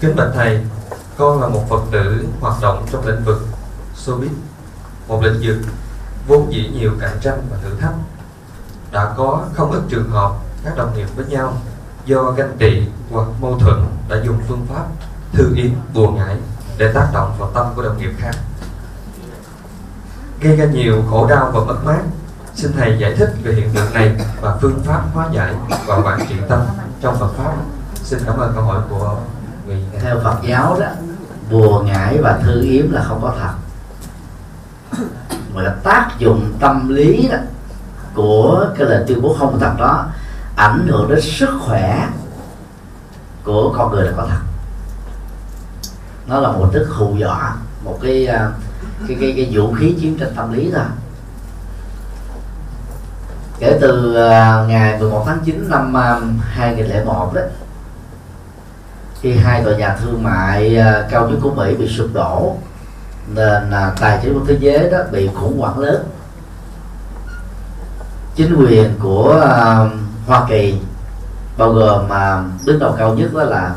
Kính bạch thầy, con là một Phật tử hoạt động trong lĩnh vực showbiz, một lĩnh vực vốn dĩ nhiều cạnh tranh và thử thách. Đã có không ít trường hợp các đồng nghiệp với nhau do ganh tị hoặc mâu thuẫn đã dùng phương pháp thư yếm buồn ngại để tác động vào tâm của đồng nghiệp khác. Gây ra nhiều khổ đau và mất mát xin thầy giải thích về hiện tượng này và phương pháp hóa giải và quản trị tâm trong Phật pháp. Xin cảm ơn câu hỏi của theo Phật giáo đó bùa ngải và thư yếm là không có thật. Mà là tác dụng tâm lý đó của cái lời tuyên bố không thật đó ảnh hưởng đến sức khỏe của con người là có thật. Nó là một thức hù dọa một cái à, cái cái, cái vũ khí chiến tranh tâm lý thôi. Kể từ à, ngày 11 tháng 9 năm à, 2001 đó khi hai tòa nhà thương mại à, cao nhất của Mỹ bị sụp đổ nên à, tài chính của thế giới đó bị khủng hoảng lớn. Chính quyền của uh, Hoa Kỳ bao gồm mà đứng đầu cao nhất đó là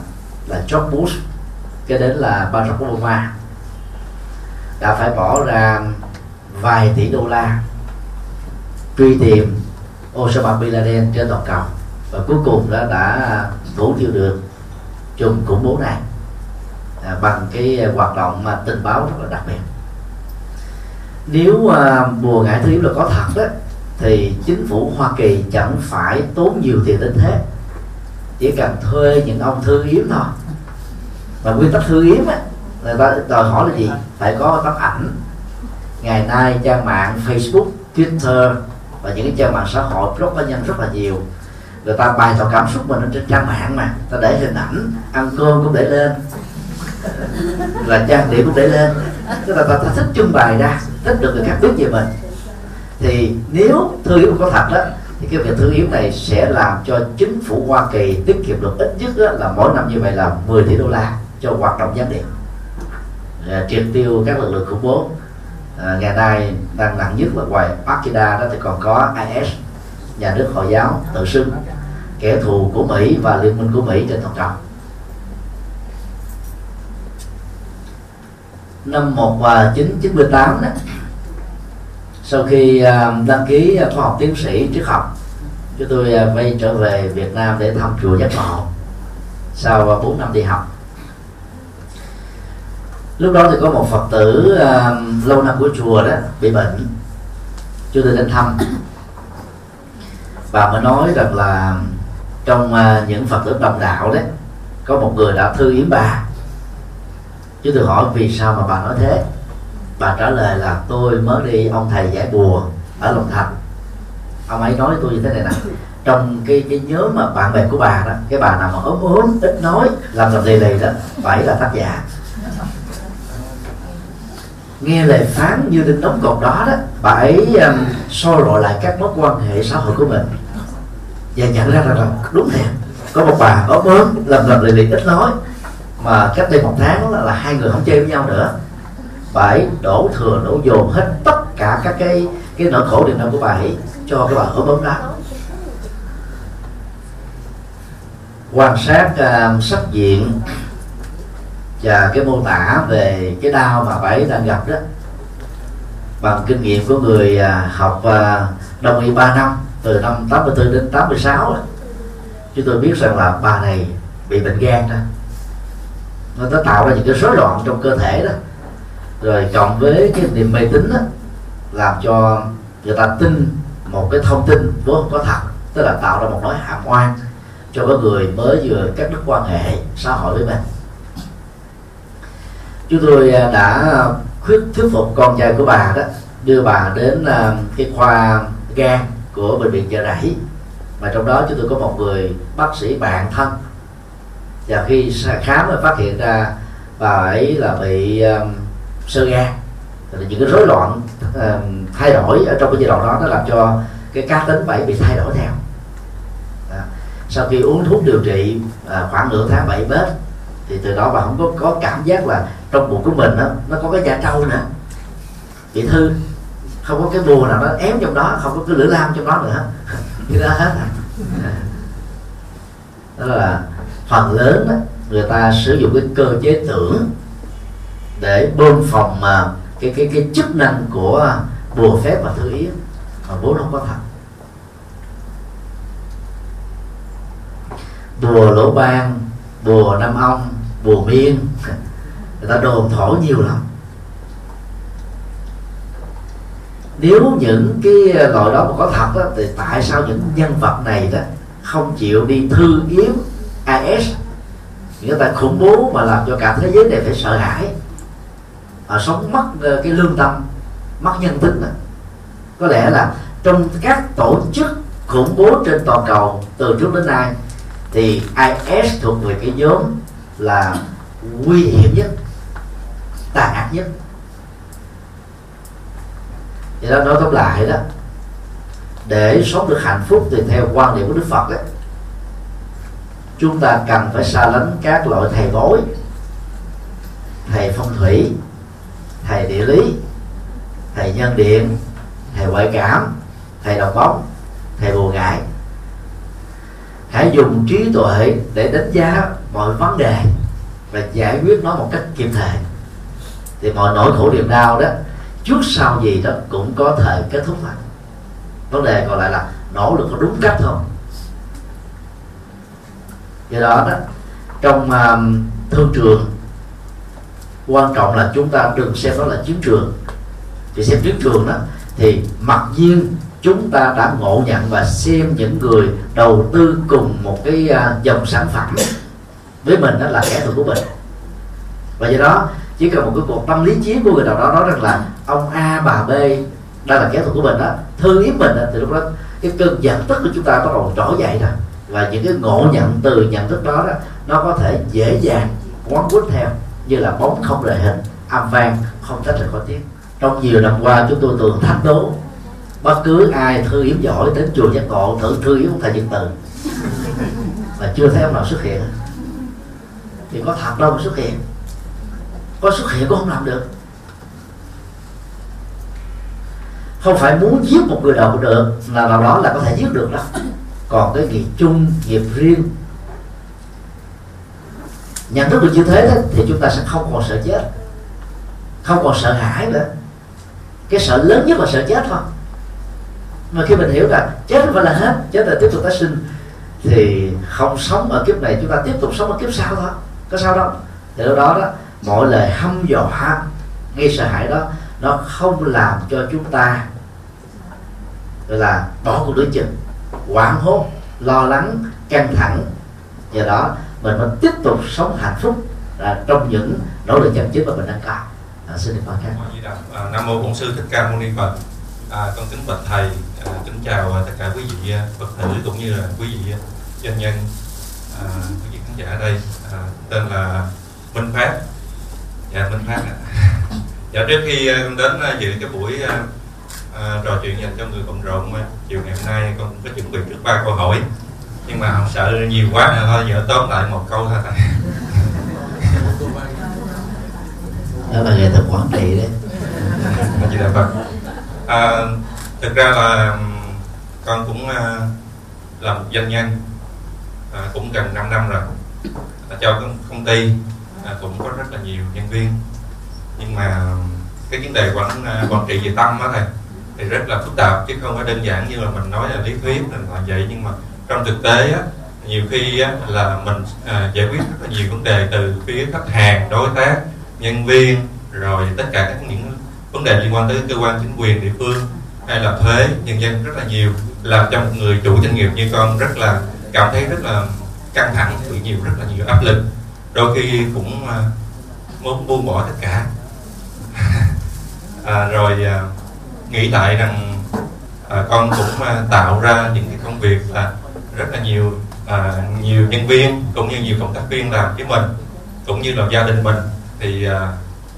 là George Bush cái đến là Barack Obama đã phải bỏ ra vài tỷ đô la truy tìm Osama bin Laden trên toàn cầu và cuối cùng đã đã thủ tiêu được chung khủng bố này à, bằng cái hoạt động mà tình báo rất là đặc biệt. Nếu à, mùa ngải thứ yếu là có thật đó thì chính phủ Hoa Kỳ chẳng phải tốn nhiều tiền đến thế chỉ cần thuê những ông thư yếm thôi. Và nguyên tắc thư yếm á người ta đòi hỏi là gì? Phải có tấm ảnh. Ngày nay trang mạng Facebook Twitter và những cái trang mạng xã hội blog cá nhân rất là nhiều người ta bày tỏ cảm xúc mình trên trang mạng mà. Ta để hình ảnh ăn cơm cũng để lên. Là trang điểm cũng để lên. Tức là ta, ta thích trưng bày ra thích được người khác biết về mình. Thì nếu thư yếu có thật đó thì cái việc thư yếu này sẽ làm cho chính phủ Hoa Kỳ tiết kiệm được ít nhất là mỗi năm như vậy là 10 tỷ đô la cho hoạt động gián điệp. À, triệt tiêu các lực lượng khủng bố. À, ngày nay đang nặng nhất là ngoài Al-Qaeda đó thì còn có IS nhà nước Hồi giáo tự xưng kẻ thù của Mỹ và liên minh của Mỹ trên toàn cầu. Năm 1998 đó sau khi à, đăng ký khoa học tiến sĩ triết học chúng tôi à, quay trở về Việt Nam để thăm chùa Giác Ngộ sau à, 4 năm đi học. Lúc đó thì có một phật tử uh, lâu năm của chùa đó bị bệnh chúng tôi đến thăm bà mới nói rằng là trong uh, những phật tử đồng đạo đấy có một người đã thư yếm bà. Chứ tôi hỏi vì sao mà bà nói thế? Bà trả lời là tôi mới đi ông thầy giải bùa ở long thành. Ông ấy nói tôi như thế này nè. Trong cái cái nhớ mà bạn bè của bà đó cái bà nào mà ốm ốm ít nói làm làm lì lì đó phải là tác giả nghe lời phán như đinh đóng cột đó đó phải um, soi rọi lại các mối quan hệ xã hội của mình. Và nhận ra rằng là đúng thiệt có một bà ốm ốm lần lần lì lì ít nói mà cách đây một tháng là, là hai người không chơi với nhau nữa. Phải đổ thừa đổ dồn hết tất cả các cái cái nỗi khổ niềm đau của bà ấy cho cái bà ốm ốm đó. Quan sát uh, sắc diện và cái mô tả về cái đau mà bảy đang gặp đó bằng kinh nghiệm của người à, học à, đông y 3 năm từ năm 84 đến 86 đó, chúng tôi biết rằng là bà này bị bệnh gan đó. Nó đã tạo ra những cái rối loạn trong cơ thể đó. Rồi cộng với cái niềm mê tín đó làm cho người ta tin một cái thông tin vốn không có thật tức là tạo ra một nỗi hàm oan cho cái người mới vừa cắt đứt quan hệ xã hội với mình chúng tôi à, đã khuyết thuyết phục con trai của bà đó đưa bà đến à, cái khoa gan của bệnh viện chợ rẫy. Mà trong đó chúng tôi có một người bác sĩ bạn thân. Và khi khám và phát hiện ra bà ấy là bị um, sơ gan. Là những cái rối loạn um, thay đổi ở trong cái giai đoạn đó nó làm cho cái cá tính bảy bị thay đổi theo. À, sau khi uống thuốc điều trị à, khoảng nửa tháng bảy bếp thì từ đó bà không có có cảm giác là trong bụng của mình đó, nó có cái da trâu nữa chị thư không có cái bùa nào nó ém trong đó không có cái lửa lam trong đó nữa. Như đó. Hết đó là phần lớn đó, người ta sử dụng cái cơ chế tưởng để bơm phòng mà cái cái cái chức năng của bùa phép và thư yến mà vốn không có thật. Bùa lỗ ban bùa nam ông bùa miên người ta đồn thổi nhiều lắm. Nếu những cái loại đó mà có thật đó, thì tại sao những nhân vật này đó không chịu đi thư yếm IS, người ta khủng bố mà làm cho cả thế giới này phải sợ hãi. Họ sống mất ờ, cái lương tâm mất nhân tính này. có lẽ là trong các tổ chức khủng bố trên toàn cầu từ trước đến nay thì IS thuộc về cái nhóm là nguy hiểm nhất tàn ác nhất. Vậy đó, nói tóm lại đó, để sống được hạnh phúc thì theo quan điểm của đức phật đấy, chúng ta cần phải xa lánh các loại thầy bói thầy phong thủy, thầy địa lý, thầy nhân điện, thầy ngoại cảm, thầy đọc bóng, thầy bù ngại hãy dùng trí tuệ để đánh giá mọi vấn đề và giải quyết nó một cách kịp thời thì mọi nỗi khổ niềm đau đó trước sau gì đó cũng có thời kết thúc thôi vấn đề còn lại là nỗ lực có đúng cách không? Do đó đó trong uh, thương trường quan trọng là chúng ta đừng xem đó là chiến trường. Thì xem chiến trường đó thì mặc nhiên chúng ta đã ngộ nhận và xem những người đầu tư cùng một cái uh, dòng sản phẩm. Với mình đó là kẻ thù của mình. Và do đó chỉ cần một cái cuộc tâm lý chiến của người nào đó nói rằng là ông A bà B đây là kẻ thù của mình đó thương yếu mình đó, thì lúc đó cái cơn giận tức của chúng ta bắt đầu trỗi dậy rồi. Và những cái ngộ nhận từ nhận thức đó, đó nó có thể dễ dàng quán quýt theo như là bóng không rời hình âm vang không tách rời khỏi tiếng. Trong nhiều năm qua chúng tôi thường thách đố bất cứ ai thư yếm giỏi đến chùa giác ngộ thử thư yếm thầy dân từ. Mà chưa thấy ông nào xuất hiện. Thì có thật đâu mà xuất hiện có xuất hiện cũng không làm được. Không phải muốn giết một người nào được là nào đó là có thể giết được đó. Còn cái nghiệp chung nghiệp riêng. Nhận thức được như thế đó, thì chúng ta sẽ không còn sợ chết. Không còn sợ hãi nữa. Cái sợ lớn nhất là sợ chết thôi. Mà khi mình hiểu rằng chết không phải là hết chết là tiếp tục tái sinh thì không sống ở kiếp này chúng ta tiếp tục sống ở kiếp sau thôi. Có sao đâu. Thì lúc đó đó mọi lời hăm dọa gây sợ hãi đó nó không làm cho chúng ta gọi là bỏ cuộc đối chừng hoảng hốt lo lắng căng thẳng. Do đó mình mới tiếp tục sống hạnh phúc là trong những nỗ lực chân chính mà mình đang có. À, xin được quan khán dạ. à, nam mô bổn sư thích ca mâu ni phật. À, con kính bạch thầy à, kính chào tất cả quý vị à, phật tử cũng như là quý vị à, doanh nhân à, quý vị khán giả ở đây. À, tên là minh phát dạ minh phát ạ. Dạ trước khi con đến dự cái buổi à, trò chuyện dành cho người cộng rộn chiều ngày hôm nay con cũng có chuẩn bị trước ba câu hỏi. Nhưng mà không sợ nhiều quá nữa thôi giờ tóm lại một câu thôi. Thầy đó là nghệ thuật quản trị đấy. Chị đại phật à, thực ra là con cũng uh, là một doanh nhân à, cũng gần 5 năm rồi. À, cho công ty à, cũng có rất là nhiều nhân viên. Nhưng mà cái vấn đề quản à, quản trị về tâm đó thầy thì rất là phức tạp chứ không phải đơn giản như là mình nói là lý thuyết là vậy. Nhưng mà trong thực tế á, nhiều khi á, là mình à, giải quyết rất là nhiều vấn đề từ phía khách hàng đối tác nhân viên rồi tất cả các những vấn đề liên quan tới cơ quan chính quyền địa phương hay là thuế nhân dân rất là nhiều làm cho một người chủ doanh nghiệp như con rất là cảm thấy rất là căng thẳng bị nhiều rất là nhiều áp lực đôi khi cũng à, muốn buông bỏ tất cả. À, rồi à, nghĩ lại rằng à, con cũng à, tạo ra những cái công việc là rất là nhiều à, nhiều nhân viên cũng như nhiều cộng tác viên làm với mình cũng như là gia đình mình. Thì à,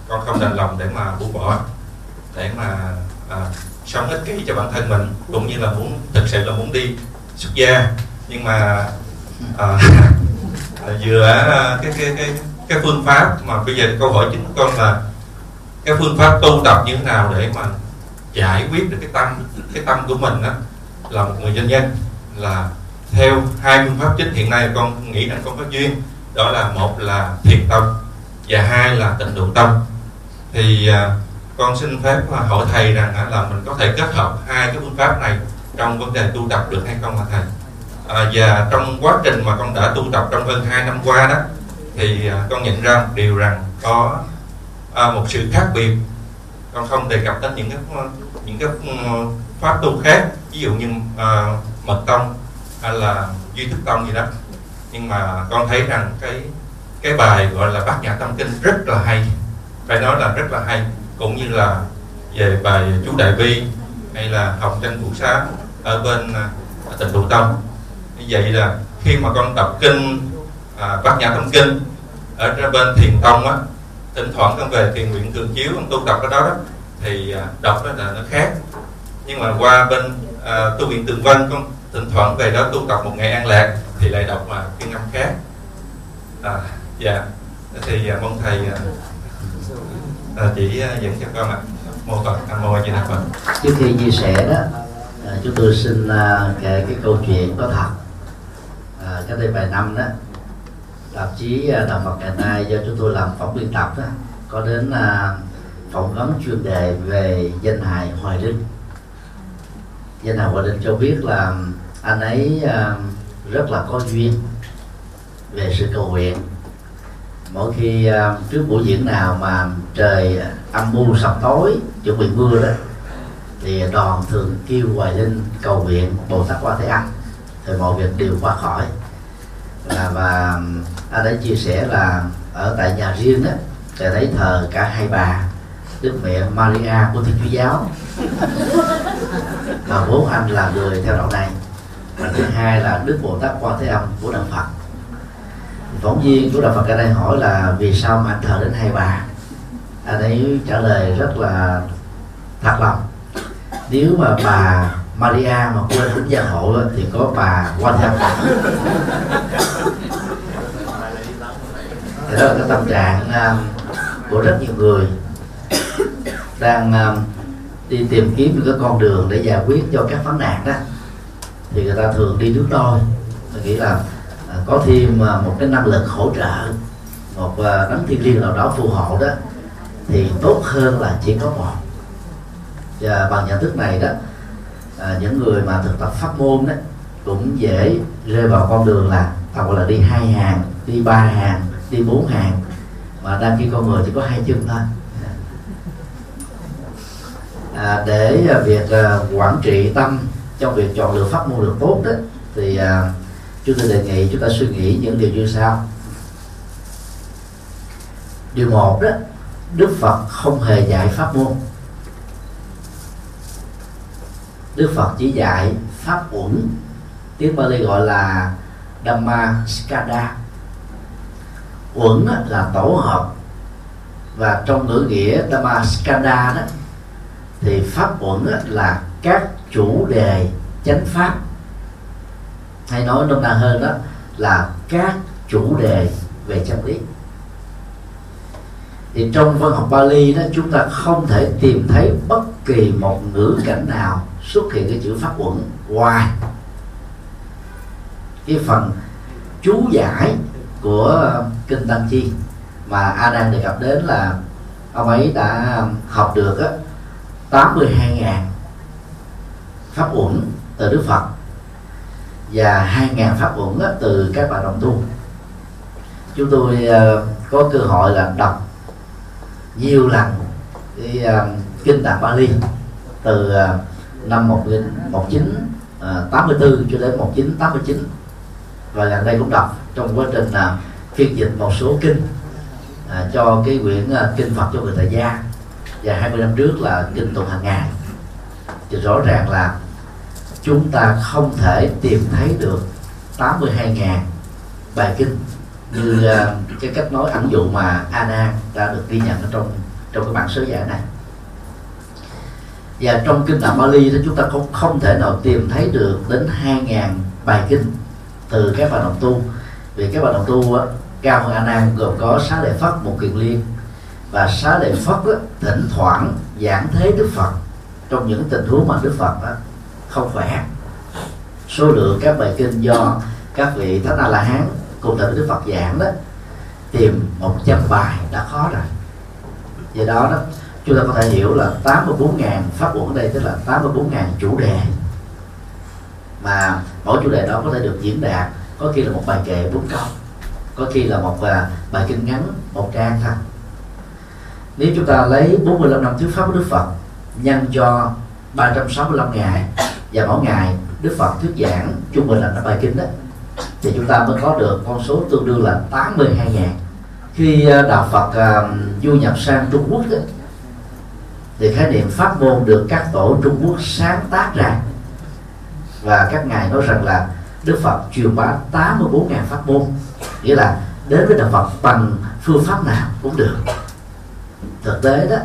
con không đành lòng để mà buông bỏ để mà à, sống ích kỷ cho bản thân mình cũng như là muốn thực sự là muốn đi xuất gia. Nhưng mà à, vừa à, cái cái cái cái phương pháp mà bây giờ câu hỏi chính của con là cái phương pháp tu tập như thế nào để mà giải quyết được cái tâm cái tâm của mình đó là một người doanh nhân. Là theo hai phương pháp chính hiện nay con nghĩ rằng con có duyên. Đó là một là thiền tông và hai là tịnh độ tông thì à, con xin phép hỏi thầy rằng là mình có thể kết hợp hai cái phương pháp này trong vấn đề tu tập được hay không hả thầy? À, và trong quá trình mà con đã tu tập trong hơn hai năm qua đó thì à, con nhận ra một điều rằng có à, một sự khác biệt. Con không đề cập đến những cái những cái ừ, pháp tu khác ví dụ như à, mật tông hay là duy thức tông gì đó. Nhưng mà con thấy rằng cái cái bài gọi là bát nhã tâm kinh rất là hay phải nói là rất là hay. Cũng như là về bài chú đại bi hay là học tranh phụ xá ở bên ở tịnh độ tông như vậy là khi mà con đọc kinh à, bát nhã tâm kinh ở bên thiền tông á thỉnh thoảng con về thiền nguyện thường chiếu con tu tập ở đó đó thì à, đọc đó là nó khác. Nhưng mà qua bên à, tu viện tường vân con thỉnh thoảng về đó tu tập một ngày an lạc thì lại đọc mà cái năm khác. À, dạ. Thì à, mong thầy à, à, chỉ à, dẫn cho con ạ. Mô phật a mô di đà phật. Trước khi chia sẻ đó à, chúng tôi xin à, kể cái câu chuyện có thật à, cách đây vài năm đó tạp chí à, đạo Phật ngày nay do chúng tôi làm phóng biên tập đó có đến à, phỏng vấn chuyên đề về danh hài Hoài Linh. Danh hài Hoài Linh cho biết là anh ấy à, rất là có duyên về sự cầu nguyện. Mỗi khi à, trước buổi diễn nào mà trời âm mưu sập tối chuẩn bị mưa đó thì đoàn thường kêu hoài linh cầu nguyện bồ tát qua thế âm thì mọi việc đều qua khỏi. À, và um, anh ấy chia sẻ là ở tại nhà riêng đó thì thấy thờ cả hai bà đức mẹ Maria của thiên chúa giáo. Và bố anh là người theo đạo này và thứ hai là đức bồ tát quan thế âm của đạo phật. Phóng viên của đạo phật ở đây hỏi là vì sao mà anh thờ đến hai bà? Anh ấy trả lời rất là thật lòng. Nếu mà bà Maria mà quên tính gia hộ thì có bà qua theo. thì đó là cái tâm trạng uh, của rất nhiều người đang uh, đi tìm kiếm những cái con đường để giải quyết cho các vấn nạn đó. Thì người ta thường đi nước đôi. Tôi nghĩ là à, có thêm à, một cái năng lực hỗ trợ một à, đấng thiên liêng nào đó phù hộ đó thì tốt hơn là chỉ có một. Và bằng nhận thức này đó à, những người mà thực tập pháp môn đó cũng dễ rơi vào con đường là hoặc là đi hai hàng đi ba hàng đi bốn hàng. Mà đăng ký con người chỉ có hai chân thôi. À, để à, việc à, quản trị tâm trong việc chọn lựa pháp môn được tốt đó thì à, chúng tôi đề nghị chúng ta suy nghĩ những điều như sau. Điều một đó đức phật không hề dạy pháp môn đức phật chỉ dạy pháp uẩn. Tiếng bali gọi là dhamma skada uẩn là tổ hợp. Và trong ngữ nghĩa dhamma skada đó, thì pháp uẩn là các chủ đề chánh pháp. Hay nói nôm na hơn đó, là các chủ đề về chân lý. Thì trong văn học Bali đó, chúng ta không thể tìm thấy bất kỳ một ngữ cảnh nào xuất hiện cái chữ phát quẩn hoài. Cái phần chú giải của kinh Tăng Chi mà A đang đề cập đến là ông ấy đã học được á, 82.000 pháp uẩn từ Đức Phật và 2.000 pháp uẩn từ các bạn đồng tu. Chúng tôi ờ, có cơ hội là đọc nhiều lần cái ờ, kinh tạng Bali từ ờ, năm 1984 à, cho đến 1989 và gần đây cũng đọc trong quá trình là phiên dịch một số kinh à, cho cái quyển à, kinh Phật cho người tại gia. Và 20 năm trước là kinh tụng hàng ngày. Thì rõ ràng là chúng ta không thể tìm thấy được 82.000 bài kinh như à, cái cách nói ẩn dụ mà Anna đã được ghi nhận ở trong trong cái bản sớ giải này và trong kinh tạng Bali thì chúng ta không không thể nào tìm thấy được đến 2.000 bài kinh từ các bài đồng tu. Vì các bài đồng tu á, cao hơn A Nan gồm có xá lợi Phất một kiền liên. Và xá lợi Phất á, thỉnh thoảng giảng thế Đức Phật. Trong những tình huống mà Đức Phật á, không khỏe. Số lượng các bài kinh do các vị thánh a la hán cùng thời đức phật giảng đó tìm một trăm bài đã khó rồi. Do đó đó chúng ta có thể hiểu là 84.000 pháp luận ở đây tức là 84.000 chủ đề. Mà mỗi chủ đề đó có thể được diễn đạt có khi là một bài kệ bốn câu có khi là một à, bài kinh ngắn một trang thôi. Nếu chúng ta lấy 45 năm thuyết pháp của Đức Phật nhân cho 365 ngày và mỗi ngày Đức Phật thuyết giảng trung bình là năm bài kinh đó thì chúng ta mới có được con số tương đương là 82 ngàn. Khi à, đạo Phật uh, du nhập sang Trung Quốc đó, thì khái niệm pháp môn được các tổ Trung Quốc sáng tác ra. Và các ngài nói rằng là Đức Phật truyền bá 84.000 pháp môn. Nghĩa là đến với đạo Phật bằng phương pháp nào cũng được. Thực tế đó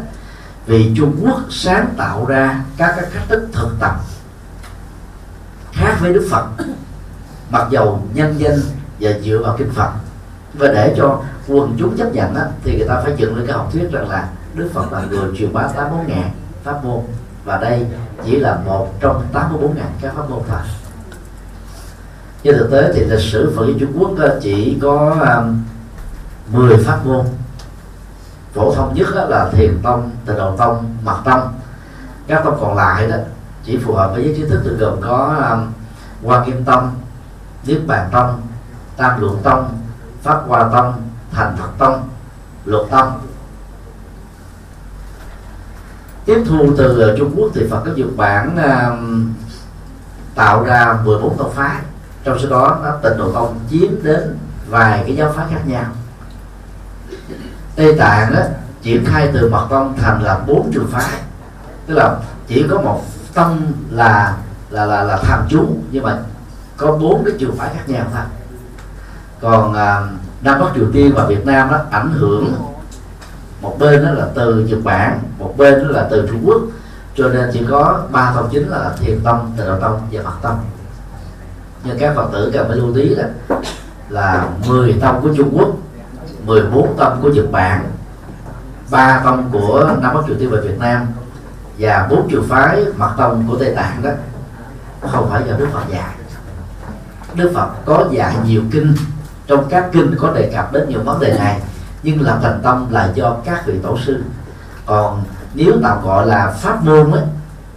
vì Trung Quốc sáng tạo ra các cái cách thức thực tập khác với Đức Phật mặc dầu nhân danh và dựa vào kinh Phật và để cho quần chúng chấp nhận đó, thì người ta phải dựng lên cái học thuyết rằng là Đức Phật là người truyền bá 84 ngàn pháp môn và đây chỉ là một trong 84 ngàn các pháp môn thôi. Trên thực tế thì lịch sử Phật giáo Trung Quốc ờ, chỉ có 10 pháp môn. Phổ thông nhất là thiền tông tịnh độ tông mật tông. Các tông còn lại đó chỉ phù hợp với giới trí thức được gồm có um, hoa kim tông niết bàn tông tam luận tông pháp hoa tông thành phật tông luật tông tiếp thu từ ờ, Trung Quốc thì Phật có dược bản uh, tạo ra 14 tông phái. Trong số đó nó tịnh độ tông chiếm đến vài cái giáo phái khác nhau. Tây Tạng đó triển khai từ mật tông thành là bốn trường phái. Tức là chỉ có một tông là là là là tham chú nhưng mà có bốn cái trường phái khác nhau thôi. Còn à, Nam Bắc Triều Tiên và Việt Nam đó ảnh hưởng một bên đó là từ Nhật Bản một bên đó là từ Trung Quốc. Cho nên chỉ có ba tông chính là Thiền tông, Tịnh độ tông và Mật tông. Nhưng các Phật tử cần phải lưu ý đó là 10 tông của Trung Quốc 14 tông của Nhật Bản ba tông của Nam Bắc Triều Tiên và Việt Nam và bốn trường phái mật tông của Tây Tạng đó. Không phải do Đức Phật dạy. Đức Phật có dạy nhiều kinh trong các kinh có đề cập đến nhiều vấn đề này nhưng làm thành tâm là do các vị tổ sư. Còn nếu tạm gọi là pháp môn ấy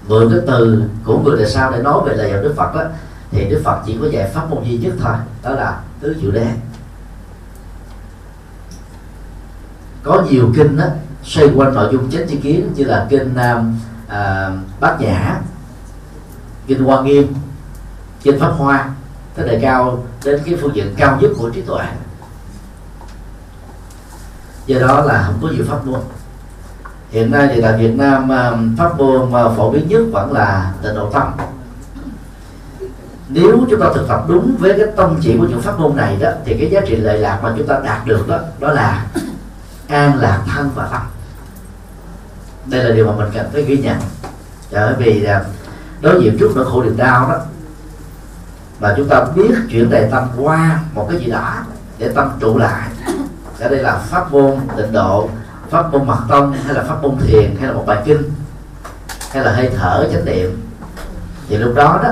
mượn cái từ của người đời sau để nói về lời dạy Đức Phật đó thì Đức Phật chỉ có dạy pháp môn duy nhất thôi đó là tứ diệu đế. Có nhiều kinh đó, xoay quanh nội dung chánh chi kiến như là kinh uh, uh, bát nhã kinh hoa nghiêm kinh pháp hoa cái đề cao đến cái phương diện cao nhất của trí tuệ do đó là không có nhiều pháp môn. Hiện nay thì tại Việt Nam à, pháp môn phổ biến nhất vẫn là tịnh độ tâm. Nếu chúng ta thực tập đúng với cái tâm chỉ của những pháp môn này đó, thì cái giá trị lợi lạc mà chúng ta đạt được đó đó là an lạc thân và tâm. Đây là điều mà mình cần phải ghi nhận. Bởi vì à, đối diện trước nỗi khổ niềm đau đó, mà chúng ta biết chuyển đề tâm qua một cái gì đó để tâm trụ lại ở đây là pháp môn tịnh độ pháp môn mật tông hay là pháp môn thiền hay là một bài kinh hay là hơi thở chánh niệm. Thì lúc đó đó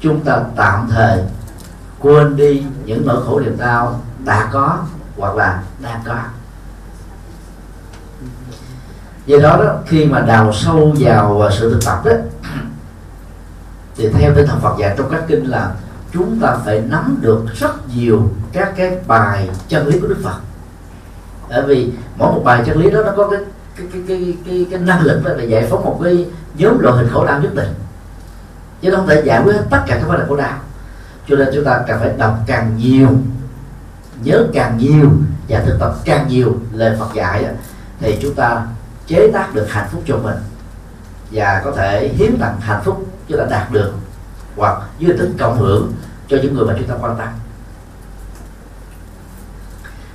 chúng ta tạm thời quên đi những nỗi khổ niềm đau đã có hoặc là đang có. Do đó, đó khi mà đào sâu vào à, sự thực tập đó thì theo tinh thần Phật dạy trong các kinh là chúng ta phải nắm được rất nhiều các cái bài chân lý của Đức Phật bởi vì mỗi một bài chân lý đó nó có cái cái cái cái cái, cái năng lực là giải phóng một cái nhóm loại hình khổ đau nhất định. Chứ không thể giải quyết tất cả các vấn đề khổ đau cho nên chúng ta cần phải đọc càng nhiều nhớ càng nhiều và thực tập càng nhiều lời Phật dạy thì chúng ta chế tác được hạnh phúc cho mình và có thể hiến tặng hạnh phúc chúng ta đạt được hoặc dưới tính cộng hưởng cho những người mà chúng ta quan tâm.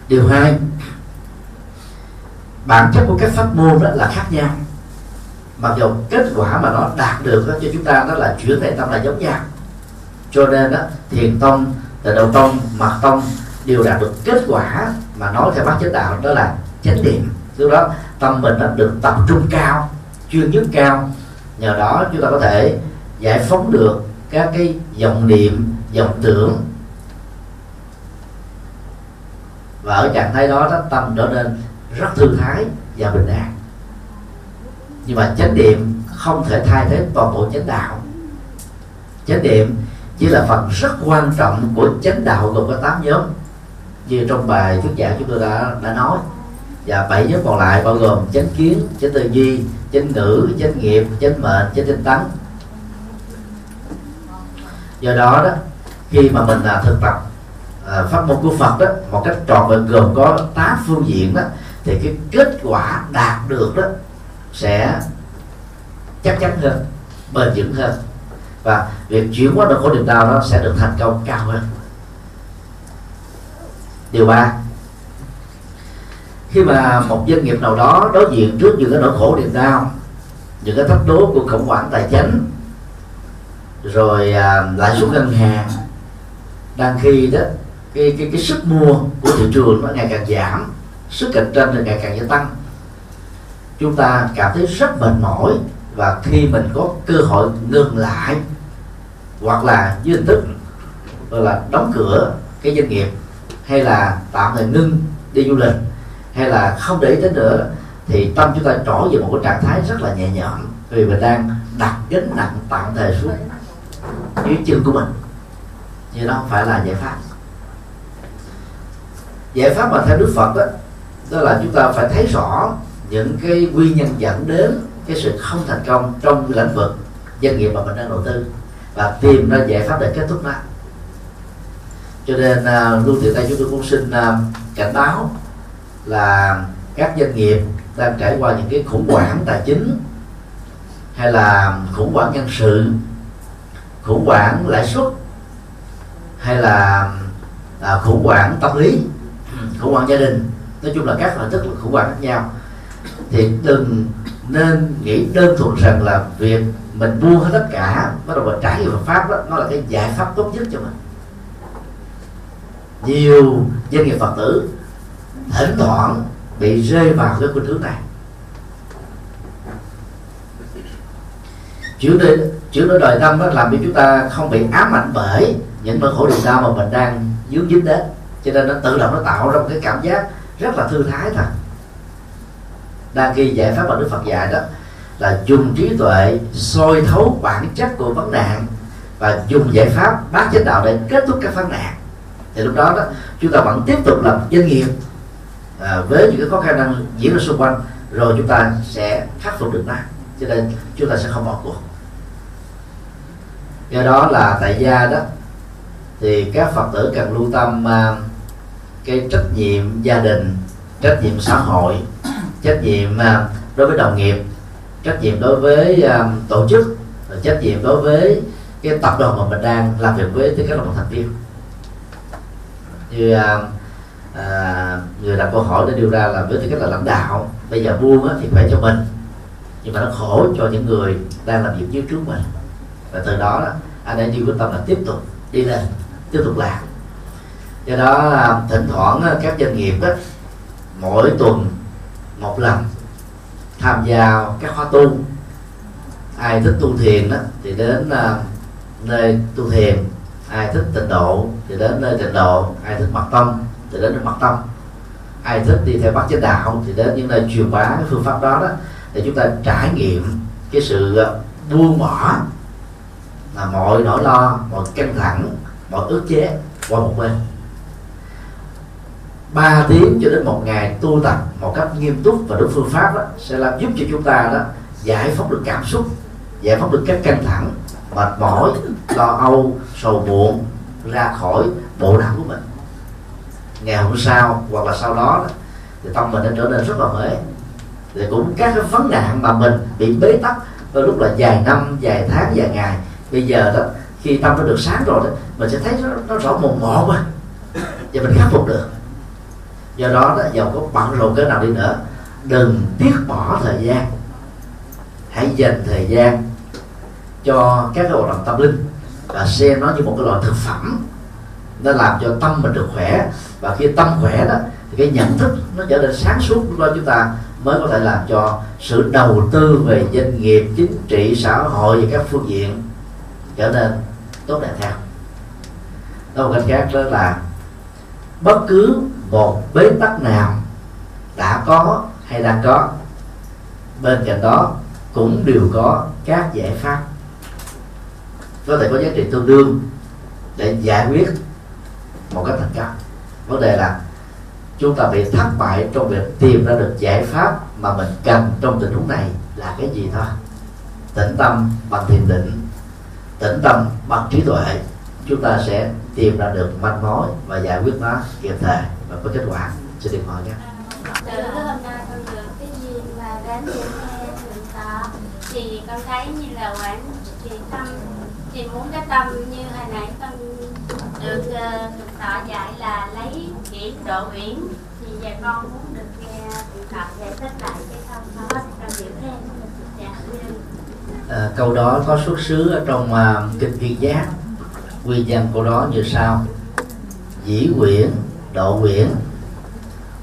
Điều hai bản chất của các pháp môn đó là khác nhau. Mặc dù kết quả mà nó đạt được đó, cho chúng ta đó là chuyển thể tâm là giống nhau. Cho nên đó thiền tông từ đầu tông mật tông đều đạt được kết quả mà nói theo bác chánh đạo đó là chánh niệm. Lúc đó tâm mình đã được tập trung cao chuyên nhất cao. Nhờ đó chúng ta có thể giải phóng được các cái dòng niệm dòng tưởng. Và ở trạng thái đó, đó tâm trở nên rất thư thái và bình an. Nhưng mà chánh niệm không thể thay thế toàn bộ chánh đạo. Chánh niệm chỉ là phần rất quan trọng của chánh đạo gồm có tám nhóm như trong bài thuyết giảng chúng tôi đã đã nói. Và bảy nhóm còn lại bao gồm chánh kiến chánh tư duy chánh ngữ chánh nghiệp chánh mệnh chánh tinh tấn. Do đó đó khi mà mình à, thực tập à, pháp môn của Phật đó một cách trọn vẹn gồm có tám phương diện đó thì cái kết quả đạt được đó sẽ chắc chắn hơn bền vững hơn. Và việc chuyển hóa được khổ niềm đau đó sẽ được thành công cao hơn. Điều ba khi mà một doanh nghiệp nào đó đối diện trước những cái nỗi khổ niềm đau những cái thách đố của khủng hoảng tài chính rồi à, lãi suất ngân hàng đang khi đó cái cái cái sức mua của thị trường nó ngày càng giảm sức cạnh tranh thì ngày càng gia tăng. Chúng ta cảm thấy rất mệt mỏi và khi mình có cơ hội ngừng lại hoặc là dưới hình thức, gọi là đóng cửa cái doanh nghiệp hay là tạm thời ngưng đi du lịch hay là không để ý tới nữa, thì tâm chúng ta trở về một cái trạng thái rất là nhẹ nhõm. Vì mình đang đặt gánh nặng tạm thời xuống dưới chân của mình. Nhưng đó không phải là giải pháp. Giải pháp mà theo đức phật đó đó là chúng ta phải thấy rõ những cái nguyên nhân dẫn đến cái sự không thành công trong lĩnh vực doanh nghiệp mà mình đang đầu tư và tìm ra giải pháp để kết thúc nó. Cho nên à, luôn từ tiện đây chúng tôi cũng xin à, cảnh báo là các doanh nghiệp đang trải qua những cái khủng hoảng tài chính hay là khủng hoảng nhân sự khủng hoảng lãi suất hay là à, khủng hoảng tâm lý khủng hoảng gia đình nói chung là các hình thức khủng hoảng khác nhau. Thì đừng nên nghĩ đơn thuần rằng là việc mình buông hết tất cả, bắt đầu mình trái với Phật pháp đó, nó là cái giải pháp tốt nhất cho mình. Nhiều doanh nghiệp Phật tử thỉnh thoảng bị rơi vào cái khuynh hướng này. Chuyển đổi chuyển đổi đời tâm đó làm cho chúng ta không bị ám ảnh bởi những nỗi khổ niềm đau mà mình đang dướng dính đến. Cho nên nó tự động nó tạo ra một cái cảm giác rất là thư thái thật. Đang khi giải pháp mà đức phật dạy đó là dùng trí tuệ soi thấu bản chất của vấn nạn và dùng giải pháp bác chánh đạo để kết thúc các vấn nạn. Thì lúc đó đó chúng ta vẫn tiếp tục làm doanh nghiệp à, với những cái khó khăn đang diễn ra xung quanh rồi chúng ta sẽ khắc phục được nó. Cho nên chúng ta sẽ không bỏ cuộc. Do đó là tại gia đó thì các phật tử cần lưu tâm uh, cái trách nhiệm gia đình trách nhiệm xã hội trách nhiệm à, đối với đồng nghiệp trách nhiệm đối với à, tổ chức trách nhiệm đối với cái tập đoàn mà mình đang làm việc với tư cách là một thành viên. Như à, à người đặt câu hỏi đã đưa ra là với tư cách là lãnh đạo bây giờ buông thì phải cho mình nhưng mà nó khổ cho những người đang làm việc dưới trước mình. Và từ đó, đó anh ấy đi quyết tâm là tiếp tục đi lên tiếp tục làm do đó thỉnh thoảng các doanh nghiệp đó, mỗi tuần một lần tham gia các khóa tu. Ai thích tu thiền đó thì đến à, nơi tu thiền. Ai thích tịnh độ thì đến nơi tịnh độ. Ai thích mật tâm thì đến nơi mật tâm. Ai thích đi theo bát chánh đạo thì đến những nơi truyền bá cái phương pháp đó đó. Để chúng ta trải nghiệm cái sự à, buông bỏ là mọi nỗi lo mọi căng thẳng mọi ức chế qua một bên ba tiếng cho đến một ngày tu tập một cách nghiêm túc và đúng phương pháp đó, sẽ làm giúp cho chúng ta đó giải phóng được cảm xúc giải phóng được các căng thẳng mệt mỏi lo âu sầu muộn ra khỏi bộ não của mình. Ngày hôm sau hoặc là sau đó, đó thì tâm mình đã trở nên rất là mới thì cũng các cái vấn nạn mà mình bị bế tắc đôi lúc là vài năm vài tháng vài ngày. Bây giờ đó khi tâm nó được sáng rồi đó mình sẽ thấy nó, nó rõ mồn một mà. Và mình khắc phục được do đó đó giàu có bận rộn cái nào đi nữa. Đừng tiếc bỏ thời gian. Hãy dành thời gian cho các cái hoạt động tâm linh và xem nó như một cái loại thực phẩm. Nó làm cho tâm mình được khỏe. Và khi tâm khỏe đó, thì cái nhận thức nó trở nên sáng suốt. Lúc đó chúng ta mới có thể làm cho sự đầu tư về doanh nghiệp, chính trị, xã hội và các phương diện trở nên tốt đẹp theo. Nói một cách khác, đó là bất cứ một bế tắc nào đã có hay đang có. Bên cạnh đó cũng đều có các giải pháp. Có thể có giá trị tương đương để giải quyết một cách thành công vấn đề là chúng ta bị thất bại trong việc tìm ra được giải pháp mà mình cần trong tình huống này là cái gì thôi? Tĩnh tâm bằng thiền định, tĩnh tâm bằng trí tuệ chúng ta sẽ tìm ra được manh mối và giải quyết nó kịp thời và có kết quả. Xin điện thoại nhé. Từ hôm nay con được cái duyên là đến những nghe thượng tọa thì con thấy như là quán trì tâm thì muốn cái tâm như hồi nãy con được uh, thượng tọa dạy là lấy kỹ độ uyển thì giờ con muốn được nghe thượng tọa giải thích lại cái câu đó con hiểu thêm. Dạ à, câu đó có xuất xứ ở trong uh, kinh viên giác nguyên nhân của đó như sau. Dĩ quyển độ quyển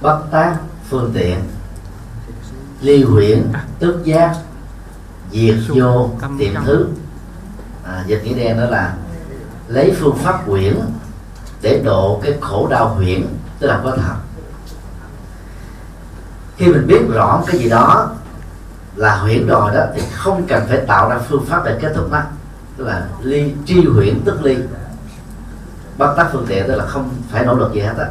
bất tác phương tiện. Ly quyển tức giác diệt vô tiệm thứ à, dịch nghĩa đen đó là lấy phương pháp quyển để độ cái khổ đau huyễn tức là có thật. Khi mình biết rõ cái gì đó là huyễn rồi đó thì không cần phải tạo ra phương pháp để kết thúc nó tức là ly tri huyễn tức ly. Bắt tắt phương tiện tức là không phải nỗ lực gì hết á.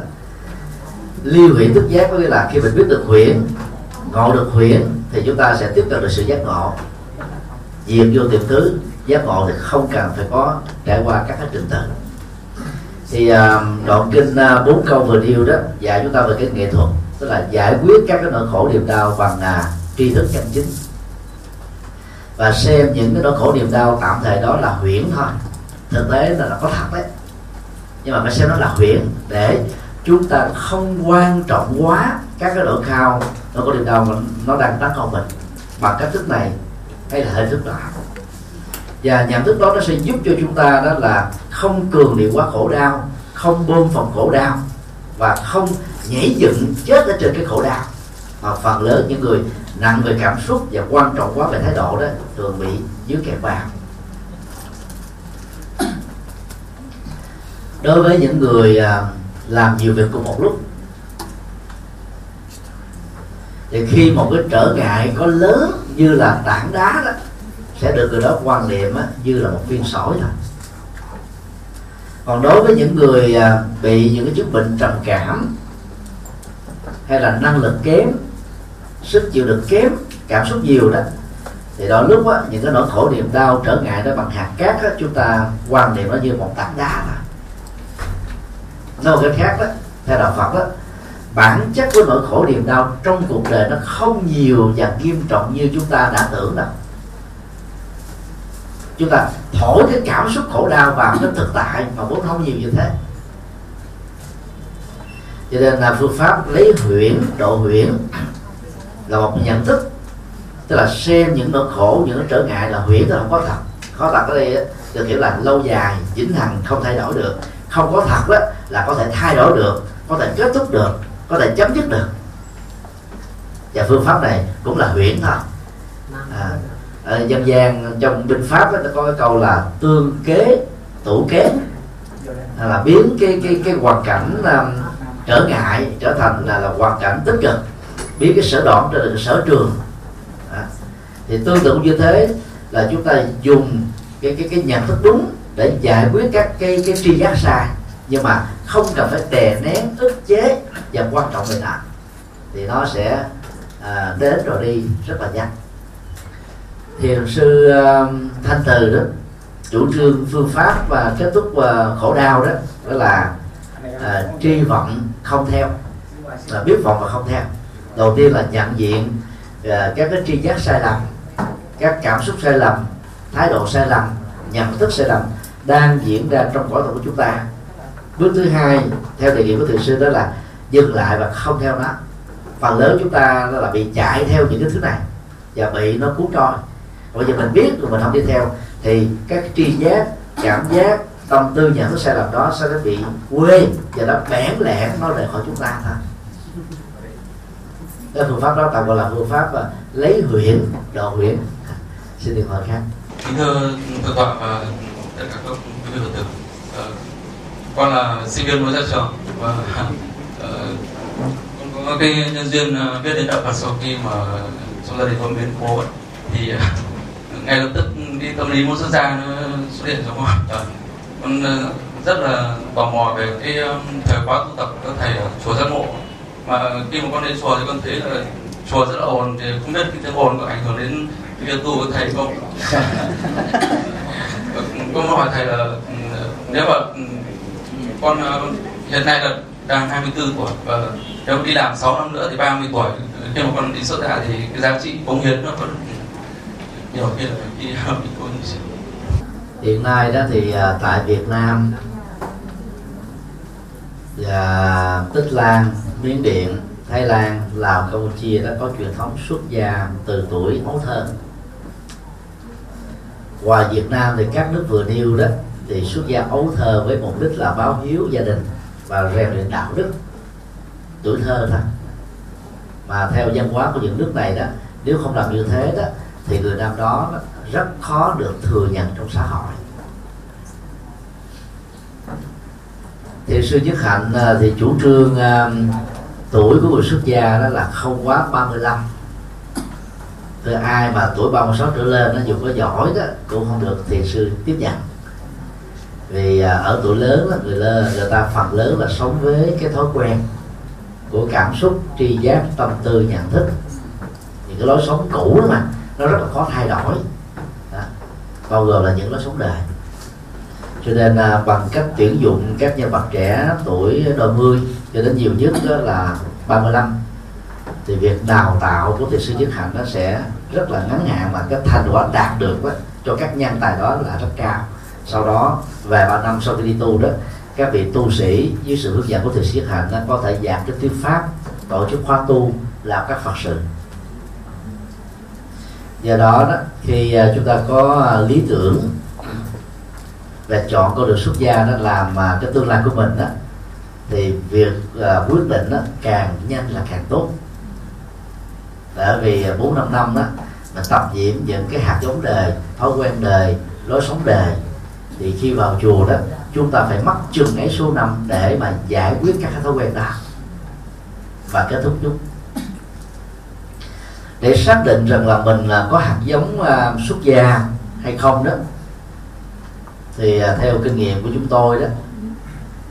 Ly huyễn tức giác có nghĩa là khi mình biết được huyễn ngộ được huyễn thì chúng ta sẽ tiếp cận được sự giác ngộ. Diệt vô tiềm thứ giác ngộ thì không cần phải có trải qua các cái trình tự. Thì uh, đoạn kinh uh, bốn câu vừa nêu đó dạy chúng ta về cái nghệ thuật tức là giải quyết các cái nỗi khổ niềm đau bằng uh, tri thức chân chính và xem những cái nỗi khổ niềm đau tạm thời đó là huyễn thôi. Thực tế là, nó có thật đấy. Nhưng mà phải xem nó là huyễn để chúng ta không quan trọng quá các cái nỗi khao nó có niềm đau mà nó đang tấn công mình bằng cách thức này hay là hình thức đó và nhận thức đó nó sẽ giúp cho chúng ta đó là không cường điệu quá khổ đau không bơm phòng khổ đau và không nhảy dựng chết ở trên cái khổ đau. Mà phần lớn những người nặng về cảm xúc và quan trọng quá về thái độ đó thường bị dưới kẹt vào. Đối với những người à, làm nhiều việc cùng một lúc thì khi một cái trở ngại có lớn như là tảng đá đó sẽ được người đó quan niệm á, như là một viên sỏi thôi. Còn đối với những người à, bị những cái chứng bệnh trầm cảm hay là năng lực kém sức chịu đựng kém cảm xúc nhiều đó. Thì đó lúc á, những cái nỗi khổ niềm đau trở ngại đó bằng hạt cát á, chúng ta quan niệm nó như một tảng đá mà, nói một cái khác đó theo đạo Phật đó. Bản chất của nỗi khổ niềm đau trong cuộc đời nó không nhiều và nghiêm trọng như chúng ta đã tưởng đâu. Chúng ta thổi cái cảm xúc khổ đau vào cái thực tại mà cũng không nhiều như thế. Cho nên là phương pháp lấy huyễn độ huyễn là một nhận thức. Tức là xem những nỗi khổ những trở ngại là huyễn là không có thật. Khó thật ở đây được hiểu là lâu dài vĩnh hằng không thay đổi được. Không có thật đó là có thể thay đổi được có thể kết thúc được có thể chấm dứt được. Và phương pháp này cũng là huyễn thôi. À, ở dân gian trong binh pháp đó, nó có cái câu là tương kế tủ kế. Là biến cái cái cái hoàn cảnh um, trở ngại trở thành là là hoàn cảnh tích cực biến cái sở đoạn trở thành sở trường. À, thì tương tự như thế là chúng ta dùng cái cái cái nhận thức đúng để giải quyết các cái cái tri giác sai. Nhưng mà không cần phải đè nén ức chế và quan trọng về nào thì nó sẽ à, đến rồi đi rất là nhanh. Thiền sư uh, thanh từ đó chủ trương phương pháp và kết thúc uh, khổ đau đó đó là uh, tri vọng không theo. Là biết vọng và không theo đầu tiên là nhận diện uh, các cái tri giác sai lầm các cảm xúc sai lầm thái độ sai lầm nhận thức sai lầm đang diễn ra trong cõi thuật của chúng ta. Bước thứ hai theo đề nghị của Thượng sư đó là dừng lại và không theo nó. Phần lớn chúng ta đó là bị chạy theo những cái thứ này và bị nó cuốn trôi. Bây giờ mình biết rồi mình không đi theo thì các tri giác cảm giác tâm tư nhận thức sai lầm đó sẽ bị quê và nó bẽn lẽn nó rời khỏi chúng ta thôi cái phương pháp đó tạm gọi là phương pháp và lấy huyễn độ huyễn xin điện thoại khác kính thưa thưa tọa và tất cả các quý vị phật tử con là sinh viên mới ra trường và à, con có cái nhân duyên à, biết đến đạo Phật sau khi mà trong gia đình con biến cố thì uh, ngay lập tức cái tâm lý muốn xuất gia nó xuất hiện trong con con rất là tò mò về cái thời khóa tu tập các thầy ở chùa giác ngộ mà khi mà con đến chùa thì con thấy là chùa rất là ồn thì không biết cái tiếng ồn có ảnh hưởng đến việc tu của thầy không? Con hỏi thầy là nếu mà con hiện nay là đang 24 tuổi và nếu đi làm 6 năm nữa thì 30 tuổi. Khi mà con đi xuất gia thì cái giá trị cống hiến nó vẫn nhiều khi là đi đi tu như thế. Hiện nay đó thì à, tại Việt Nam và Tích Lan, Miến Điện, Thái Lan, Lào, Campuchia đã có truyền thống xuất gia từ tuổi ấu thơ. Ngoài Việt Nam thì các nước vừa nêu đó thì xuất gia ấu thơ với mục đích là báo hiếu gia đình và rèn luyện đạo đức. Tuổi thơ thôi. Mà theo văn hóa của những nước này đó nếu không làm như thế đó thì người nam đó rất khó được thừa nhận trong xã hội. Thì sư nhất hạnh à, thì chủ trương uh, tuổi của người xuất gia đó là không quá 35 từ ai mà tuổi 36 trở lên nó dù có giỏi đó cũng không được thiền sư tiếp nhận. Vì uh, ở tuổi lớn là người lớn người ta phần lớn là sống với cái thói quen của cảm xúc tri giác tâm tư nhận thức. Những cái lối sống cũ đó mà nó rất là khó thay đổi. Đó. bao gồm là những lối sống đời cho nên à, bằng cách tuyển dụng các nhân vật trẻ tuổi đôi mươi cho đến nhiều nhất đó là 35 thì việc đào tạo của thiền sư nhất hạnh nó sẽ rất là ngắn hạn mà cái thành quả đạt được đó, cho các nhân tài đó là rất cao. Sau đó vài ba năm sau khi đi tu đó các vị tu sĩ dưới sự hướng dẫn của thiền sư nhất hạnh nó có thể giảng cái thuyết pháp tổ chức khóa tu làm các phật sự. Do đó đó khi à, chúng ta có à, lý tưởng và chọn con đường xuất gia đó làm mà cái tương lai của mình đó thì việc uh, quyết định đó càng nhanh là càng tốt. Tại vì à, bốn năm năm đó mình tập nhiễm những cái hạt giống đời thói quen đời lối sống đời thì khi vào chùa đó chúng ta phải mất chừng ấy số năm để mà giải quyết các cái thói quen đó. Và kết thúc chúng để xác định rằng là mình là có hạt giống uh, xuất gia hay không đó thì à, theo kinh nghiệm của chúng tôi đó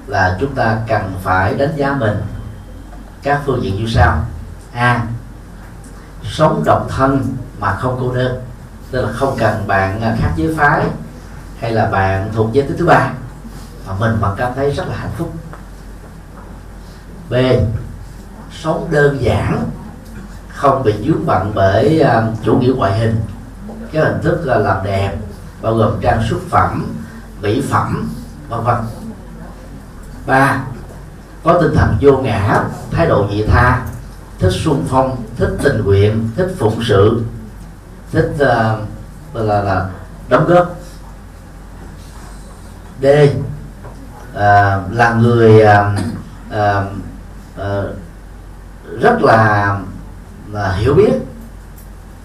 là chúng ta cần phải đánh giá mình các phương diện như sau. A sống độc thân mà không cô đơn tức là không cần bạn à, khác giới phái hay là bạn thuộc giới tính thứ ba mà mình vẫn cảm thấy rất là hạnh phúc. B sống đơn giản không bị dướng bận bởi uh, chủ nghĩa ngoại hình. Cái hình thức là làm đẹp bao gồm trang sức phẩm mỹ phẩm vân vân. Ba có tinh thần vô ngã thái độ vị tha thích xuân phong thích tình nguyện thích phụng sự thích uh, là là đóng góp. D uh, là người uh, uh, uh, rất là, là hiểu biết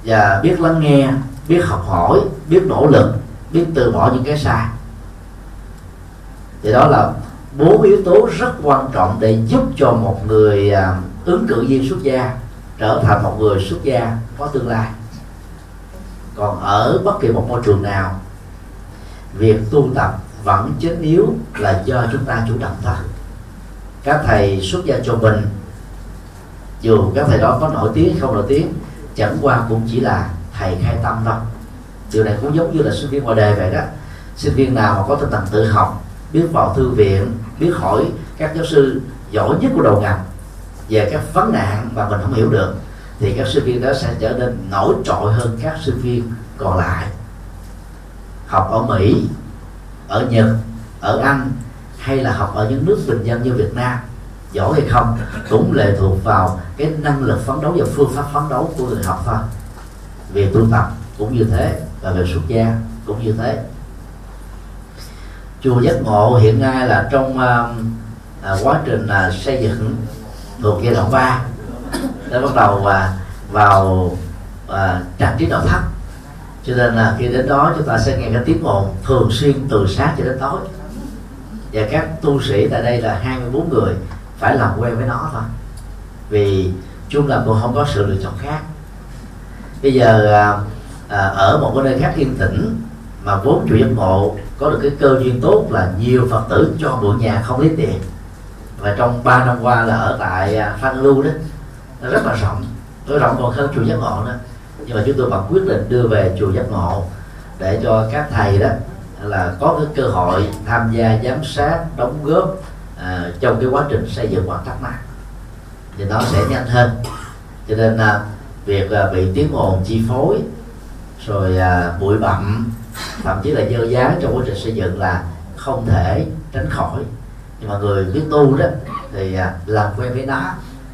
và biết lắng nghe biết học hỏi biết nỗ lực biết từ bỏ những cái sai thì đó là bốn yếu tố rất quan trọng để giúp cho một người à, ứng cử viên xuất gia trở thành một người xuất gia có tương lai. Còn ở bất kỳ một môi trường nào việc tu tập vẫn chết yếu là do chúng ta chủ động thôi. Các thầy xuất gia cho mình dù các thầy đó có nổi tiếng không nổi tiếng chẳng qua cũng chỉ là thầy khai tâm thôi. Điều này cũng giống như là sinh viên ngoài đề vậy đó. Sinh viên nào mà có tinh thần tự học biết vào thư viện biết hỏi các giáo sư giỏi nhất của đầu ngành về các vấn nạn mà mình không hiểu được, thì các sinh viên đó sẽ trở nên nổi trội hơn các sinh viên còn lại. Học ở mỹ, ở nhật, ở anh, hay là học ở những nước bình dân như việt nam, giỏi hay không cũng lệ thuộc vào cái năng lực phấn đấu và phương pháp phấn đấu của người học thôi. Về tu tập cũng như thế, và về xuất gia cũng như thế chùa giác ngộ hiện nay là trong uh, quá trình uh, xây dựng thuộc giai đoạn 3 đã bắt đầu uh, vào uh, trang trí đạo thấp cho nên là khi đến đó chúng ta sẽ nghe cái tiếng ồn thường xuyên từ sáng cho đến tối. Và các tu sĩ tại đây là 24 người phải làm quen với nó thôi. Vì chung là cũng không có sự lựa chọn khác. Bây giờ à, à, ở một cái nơi khác yên tĩnh mà vốn chùa giác ngộ có được cái cơ duyên tốt là nhiều phật tử cho mượn nhà không lấy tiền. Và trong 3 năm qua là ở tại à, Phan Lưu đó nó rất là rộng. Tôi rộng còn hơn chùa giác ngộ nữa. Nhưng mà chúng tôi vẫn quyết định đưa về chùa giác ngộ để cho các thầy đó là có cái cơ hội tham gia giám sát đóng góp à, trong cái quá trình xây dựng hoàn thắc mắc thì nó sẽ nhanh hơn. Cho nên à, việc à, bị tiếng ồn chi phối rồi à, bụi bặm thậm chí là dơ giá trong quá trình xây dựng là không thể tránh khỏi. Nhưng mà người biết tu đó, thì à, làm quen với nó,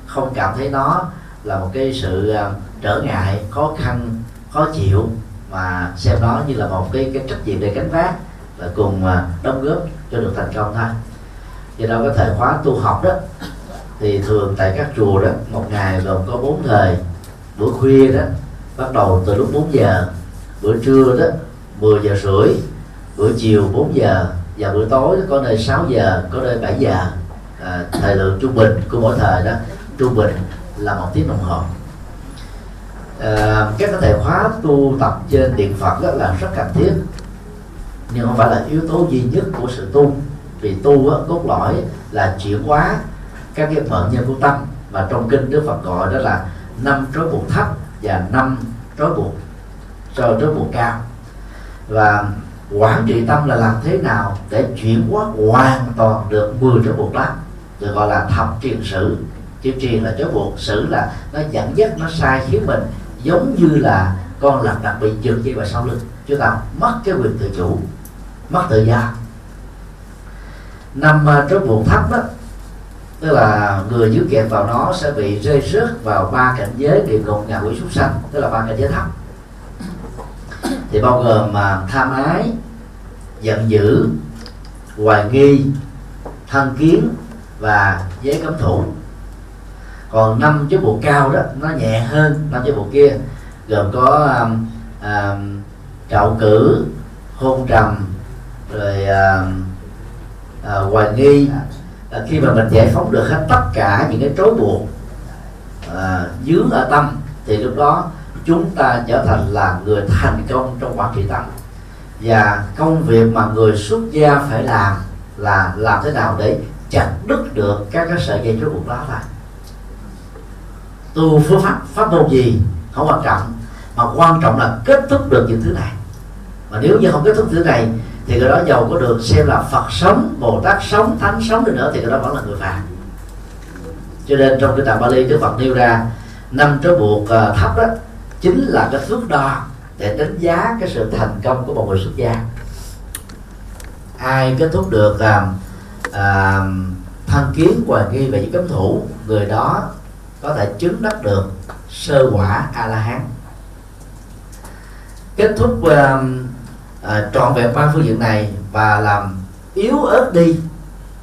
không cảm thấy nó là một cái sự à, trở ngại, khó khăn, khó chịu, mà xem nó như là một cái cái trách nhiệm để gánh vác và cùng à, đóng góp cho được thành công thôi. Do đó cái thời khóa tu học đó, thì thường tại các chùa đó, một ngày gồm có bốn thời. Buổi khuya đó, bắt đầu từ lúc 4 giờ. Buổi trưa đó 10 giờ rưỡi bữa chiều 4 giờ và bữa tối có nơi 6 giờ có nơi 7 giờ. À, thời lượng trung bình của mỗi thời đó trung bình là một tiếng đồng hồ. À, các cái thể khóa tu tập trên điện phật đó là rất cần thiết nhưng không phải là yếu tố duy nhất của sự tu. Vì tu á, cốt lõi là chuyển hóa các cái mận nhân của tâm. Và trong kinh đức phật gọi đó là năm trói buộc thấp và năm trói buộc cho trói buộc cao và quản trị tâm là làm thế nào để chuyển hóa hoàn toàn được 10 trói buộc đó. Được gọi là thập triền sử. Chứ triền là trói buộc sử là nó dẫn dắt nó sai khiến mình giống như là con lạc đặc bị giật dây vào sau lưng. Chúng ta mất cái quyền tự chủ mất tự do. Năm uh, trói buộc thấp đó tức là người dưới kẹt vào nó sẽ bị rơi rớt vào ba cảnh giới địa ngục ngạ quỷ súc sanh tức là ba cảnh giới thấp thì bao gồm mà tham ái giận dữ hoài nghi thân kiến và giới cấm thủ. Còn năm cái bộ cao đó nó nhẹ hơn năm cái bộ kia. Gồm có um, um, trạo cử hôn trầm rồi um, uh, hoài nghi. Là khi mà mình giải phóng được hết tất cả những cái trói buộc à, dướng ở tâm thì lúc đó chúng ta trở thành là người thành công trong quản trị tâm và công việc mà người xuất gia phải làm là làm thế nào để chặt đứt được các cái sợi dây trói buộc đó là tu phương pháp pháp môn gì không quan trọng, mà quan trọng là kết thúc được những thứ này. Mà nếu như không kết thúc thứ này, thì cái đó giàu có được xem là Phật sống, Bồ Tát sống, Thánh sống đi nữa, thì cái đó vẫn là người phàm. Cho nên trong cái tạng Bali Đức Phật nêu ra, năm trói buộc ờ, thấp đó chính là cái thước đo để đánh giá cái sự thành công của một người xuất gia. Ai kết thúc được à, à, thân kiến hoài nghi về những cấm thủ người đó có thể chứng đắc được sơ quả a la hán kết thúc à, à, trọn vẹn ba phương diện này và làm yếu ớt đi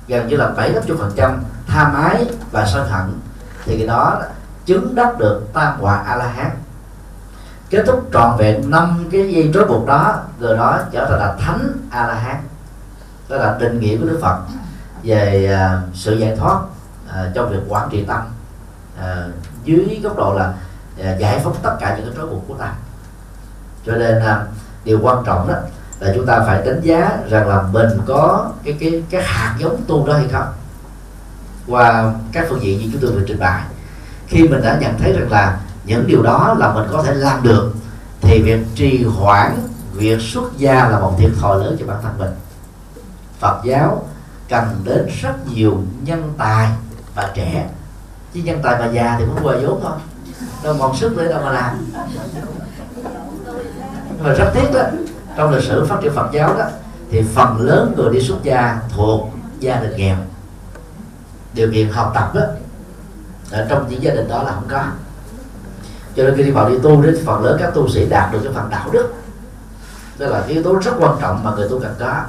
gần như là bảy phần trăm tham ái và sân hận thì cái đó chứng đắc được tam quả a la hán kết thúc trọn vẹn năm cái dây trói buộc đó rồi đó trở thành là thánh a la hán đó là định nghĩa của đức phật về uh, sự giải thoát uh, trong việc quản trị tâm. Uh, dưới góc độ là uh, giải phóng tất cả những cái trói buộc của tâm cho nên uh, điều quan trọng đó là chúng ta phải đánh giá rằng là mình có cái cái cái hạt giống tu đó hay không. Qua các phương diện như chúng tôi vừa trình bày khi mình đã nhận thấy rằng là những điều đó là mình có thể làm được. Thì việc trì hoãn việc xuất gia là một thiệt thòi lớn cho bản thân mình. Phật giáo cần đến rất nhiều nhân tài và trẻ. Chứ nhân tài mà già thì cũng quê vốn thôi. Đâu còn sức để đâu mà làm. Mà rất tiếc đó, trong lịch sử phát triển Phật giáo đó, thì phần lớn người đi xuất gia thuộc gia đình nghèo. Điều kiện học tập đó, ở trong những gia đình đó là không có cho nên khi đi vào đi tu đến phần lớn các tu sĩ đạt được cái phần đạo đức. Đó là cái yếu tố rất quan trọng mà người tu cần có.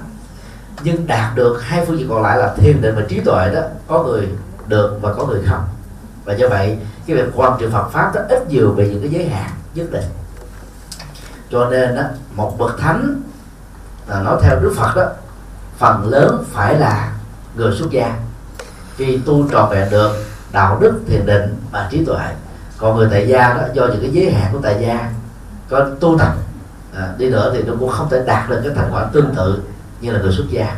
Nhưng đạt được hai phương diện còn lại là thiền định và trí tuệ đó có người được và có người không. Và do vậy cái việc quan trị Phật pháp đó ít nhiều bị những cái giới hạn nhất định. Cho nên đó, một bậc thánh là nói theo Đức Phật đó phần lớn phải là người xuất gia. Khi tu trọn vẹn được đạo đức thiền định và trí tuệ còn người tại gia đó do những cái giới hạn của tại gia có tu tập à, đi nữa thì nó cũng không thể đạt được cái thành quả tương tự như là người xuất gia.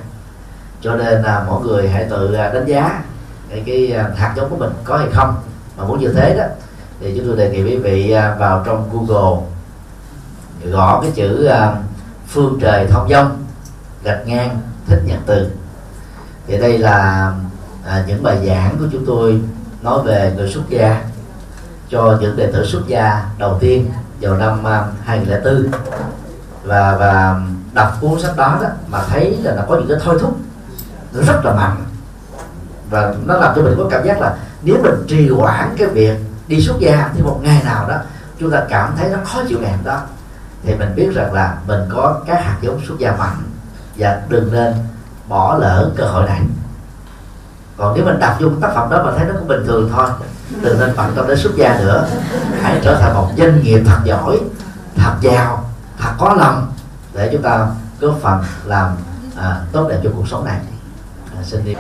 Cho nên là mọi người hãy tự à, đánh giá cái, cái à, hạt giống của mình có hay không. Mà muốn như thế đó thì chúng tôi đề nghị quý vị à, vào trong Google gõ cái chữ phương trời thông dông gạch ngang thích nhật từ. Thì đây là à, những bài giảng của chúng tôi nói về người xuất gia cho những đệ tử xuất gia đầu tiên vào năm à, 2004 và và đọc cuốn sách đó đó mà thấy là nó có những cái thôi thúc nó rất là mạnh. Và nó làm cho mình có cảm giác là nếu mình trì hoãn cái việc đi xuất gia thì một ngày nào đó, chúng ta cảm thấy nó khó chịu ngày đó, thì mình biết rằng là mình có các hạt giống xuất gia mạnh và đừng nên bỏ lỡ cơ hội này còn nếu mình đọc vô tác phẩm đó mà thấy nó cũng bình thường thôi đừng nên bận tâm đến xuất gia nữa. Hãy trở thành một doanh nghiệp thật giỏi thật giàu thật có lòng để chúng ta góp phần làm à, tốt đẹp cho cuộc sống này. À, xin đi.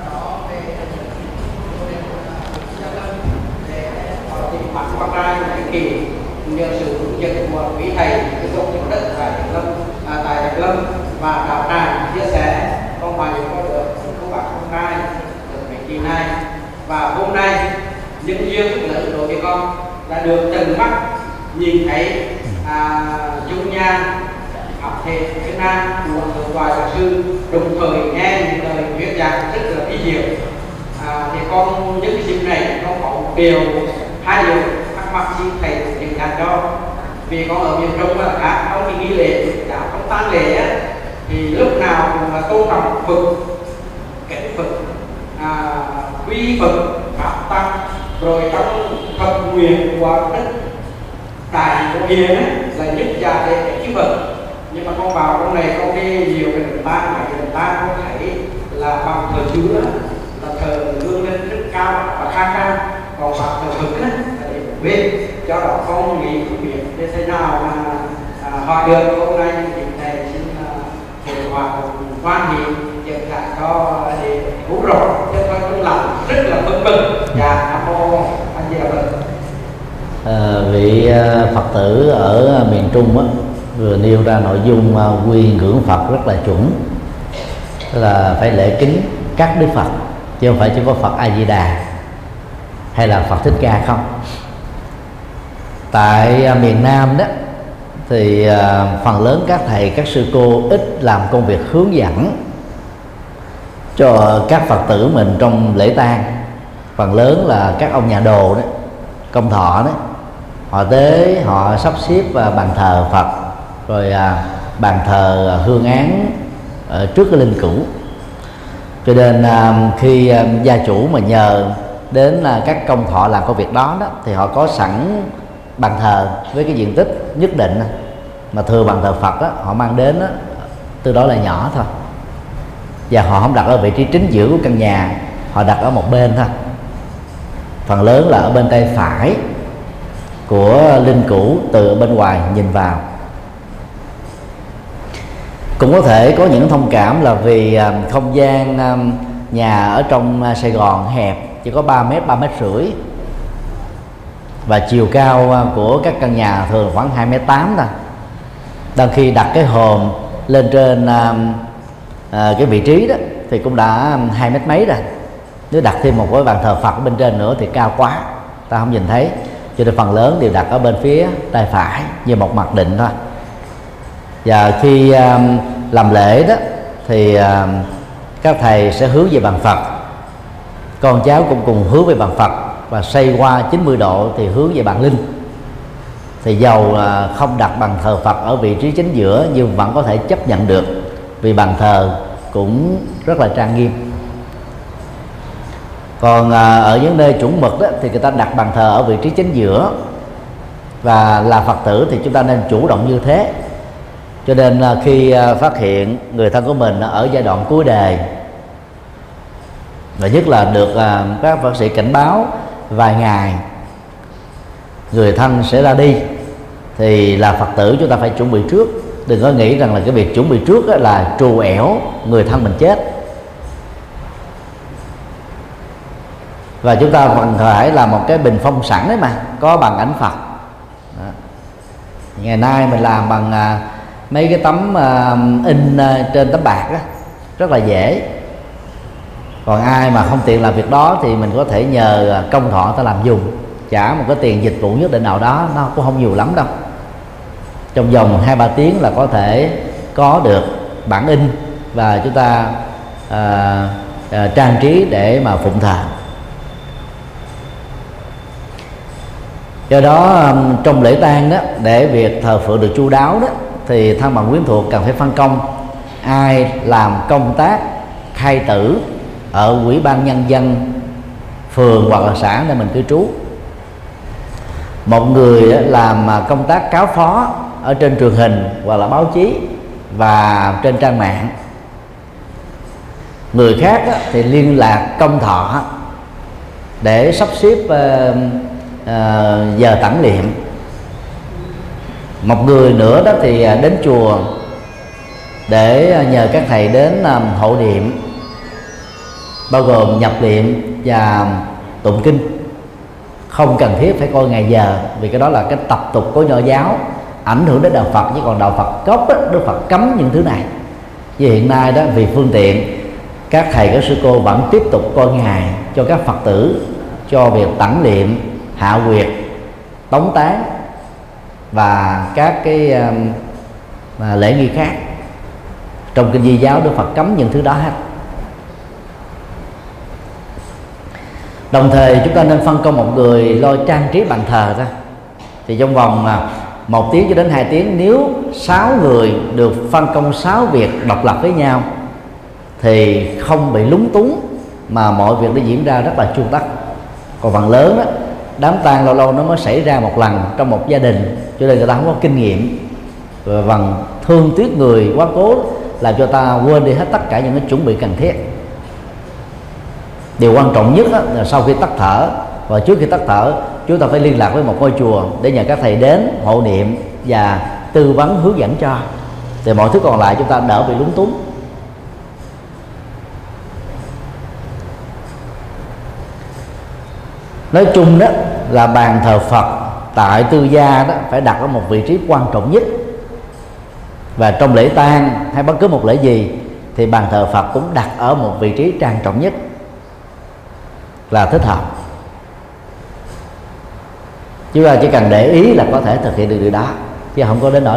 Nhờ sự hướng dẫn của quý thầy dòng những đất tại Lâm à, tại Lâm và đạo tràng chia sẻ con hòa nhập có được của bạn Quang Trai hiện nay. Và hôm nay những duyên rất lớn đối với con đã được tận mắt nhìn thấy à, dung nhan học thể Việt Nam của thượng tọa giáo sư đồng thời nghe những lời thuyết giảng rất là ý diệu à, thì con những cái dịp này con có một điều hai điều thắc mắc xin thầy những đạt cho. Vì con ở miền trung là khác không cái nghi lễ đã không tang lễ thì lúc nào cũng là tôn trọng phật kính phật à, quy phật pháp tăng rồi trong thập nguyện của đức đại của hiền ấy, là nhất gia đệ chư phật. Nhưng mà con vào trong này con đi nhiều cái đường ta mà cái đường ta con thấy là bằng thờ chúa là thờ lương lên rất cao và khá cao còn bằng thờ phật ấy, là để bên cho đó con nghĩ không biết để thế nào mà à, hỏi được. Hôm nay thì thầy xin à, thầy hòa hoan quan là có lại cho rồi hữu rõ cũng làm rất là vững vững dạ nam mô anh di đà phật. À, vị à, phật tử ở miền trung á vừa nêu ra nội dung à, quy ngưỡng Phật rất là chuẩn là phải lễ kính các đức Phật chứ không phải chỉ có Phật A Di Đà hay là Phật Thích Ca không. Tại à, miền Nam đó thì phần lớn các thầy các sư cô ít làm công việc hướng dẫn cho các Phật tử mình trong lễ tang. Phần lớn là các ông nhà đồ đó công thọ đó. Họ tới họ sắp xếp và bàn thờ Phật rồi à, bàn thờ à, hương án ở trước cái linh cữu. Cho nên à, khi gia chủ mà nhờ đến là các công thọ làm công việc đó đó thì họ có sẵn bàn thờ với cái diện tích nhất định. Mà thừa bàn thờ Phật đó, họ mang đến đó, từ đó là nhỏ thôi và họ không đặt ở vị trí chính giữa của căn nhà, họ đặt ở một bên thôi. Phần lớn là ở bên tay phải của linh cũ từ bên ngoài nhìn vào. Cũng có thể có những thông cảm là vì à, không gian à, nhà ở trong à, Sài Gòn hẹp, chỉ có 3 mét 3 mét rưỡi. Và chiều cao của các căn nhà thường khoảng 2 mét 8 thôi. Đang khi đặt cái hòm lên trên À, cái vị trí đó thì cũng đã um, hai mét mấy rồi. Nếu đặt thêm một cái bàn thờ Phật bên trên nữa thì cao quá ta không nhìn thấy. Cho nên phần lớn đều đặt ở bên phía tay phải như một mặt định thôi. Và khi um, làm lễ đó thì um, các thầy sẽ hướng về bàn Phật. Con cháu cũng cùng hướng về bàn Phật và xoay qua 90 độ thì hướng về bàn linh. Thì dầu uh, không đặt bàn thờ Phật ở vị trí chính giữa nhưng vẫn có thể chấp nhận được vì bàn thờ cũng rất là trang nghiêm. Còn à, ở những nơi chuẩn mực đó thì người ta đặt bàn thờ ở vị trí chính giữa. Và là Phật tử thì chúng ta nên chủ động như thế. Cho nên à, khi à, phát hiện người thân của mình ở giai đoạn cuối đời và nhất là được các bác sĩ cảnh báo vài ngày, người thân sẽ ra đi, thì là phật tử chúng ta phải chuẩn bị trước đừng có nghĩ rằng là cái việc chuẩn bị trước là trù ẻo người thân mình chết. Và chúng ta vẫn phải là một cái bình phong sẵn đấy mà có bằng ảnh Phật. Đó. ngày nay mình làm bằng à, mấy cái tấm à, in à, trên tấm bạc đó rất là dễ. Còn ai mà không tiện làm việc đó thì mình có thể nhờ à, công thọ ta làm dùng trả một cái tiền dịch vụ nhất định nào đó nó cũng không nhiều lắm đâu trong vòng hai ba tiếng là có thể có được bản in và chúng ta à, à, trang trí để mà phụng thờ. Do đó trong lễ tang đó để việc thờ phượng được chu đáo đó thì thân bằng quyến thuộc cần phải phân công ai làm công tác khai tử ở quỹ ban nhân dân phường hoặc là xã nơi mình cư trú. Một người làm à, công tác cáo phó ở trên truyền hình hoặc là báo chí và trên trang mạng. Người khác thì liên lạc công thọ để sắp xếp uh, uh, giờ tản niệm. Một người nữa đó thì à, đến chùa để à, nhờ các thầy đến um, hộ niệm bao gồm nhập niệm và tụng kinh. Không cần thiết phải coi ngày giờ vì cái đó là cái tập tục của nho giáo ảnh hưởng đến đạo Phật chứ còn đạo Phật gốc đó, Đức Phật cấm những thứ này. Vì hiện nay đó vì phương tiện các thầy các sư cô vẫn tiếp tục coi ngày cho các Phật tử cho việc tẩn niệm hạ quyệt tống tán và các cái um, à, lễ nghi khác. Trong kinh di giáo Đức Phật cấm những thứ đó hết. Đồng thời chúng ta nên phân công một người lo trang trí bàn thờ ra. Thì trong vòng à, một tiếng cho đến hai tiếng, nếu sáu người được phân công sáu việc độc lập với nhau, thì không bị lúng túng mà mọi việc nó diễn ra rất là chuông tắt còn phần lớn đó đám tang lâu lâu nó mới xảy ra một lần trong một gia đình, cho nên người ta không có kinh nghiệm. Và phần thương tiếc người quá cố làm cho ta quên đi hết tất cả những cái chuẩn bị cần thiết. Điều quan trọng nhất là sau khi tắt thở, và trước khi tắt thở chúng ta phải liên lạc với một ngôi chùa để nhờ các thầy đến hộ niệm và tư vấn hướng dẫn cho. Thì mọi thứ còn lại chúng ta đỡ bị lúng túng. Nói chung đó là bàn thờ Phật tại tư gia đó phải đặt ở một vị trí quan trọng nhất. Và trong lễ tang hay bất cứ một lễ gì thì bàn thờ Phật cũng đặt ở một vị trí trang trọng nhất. Là thích hợp chúng ta ờ, chỉ cần để ý là có thể thực hiện được điều đó, chứ không có đến nỗi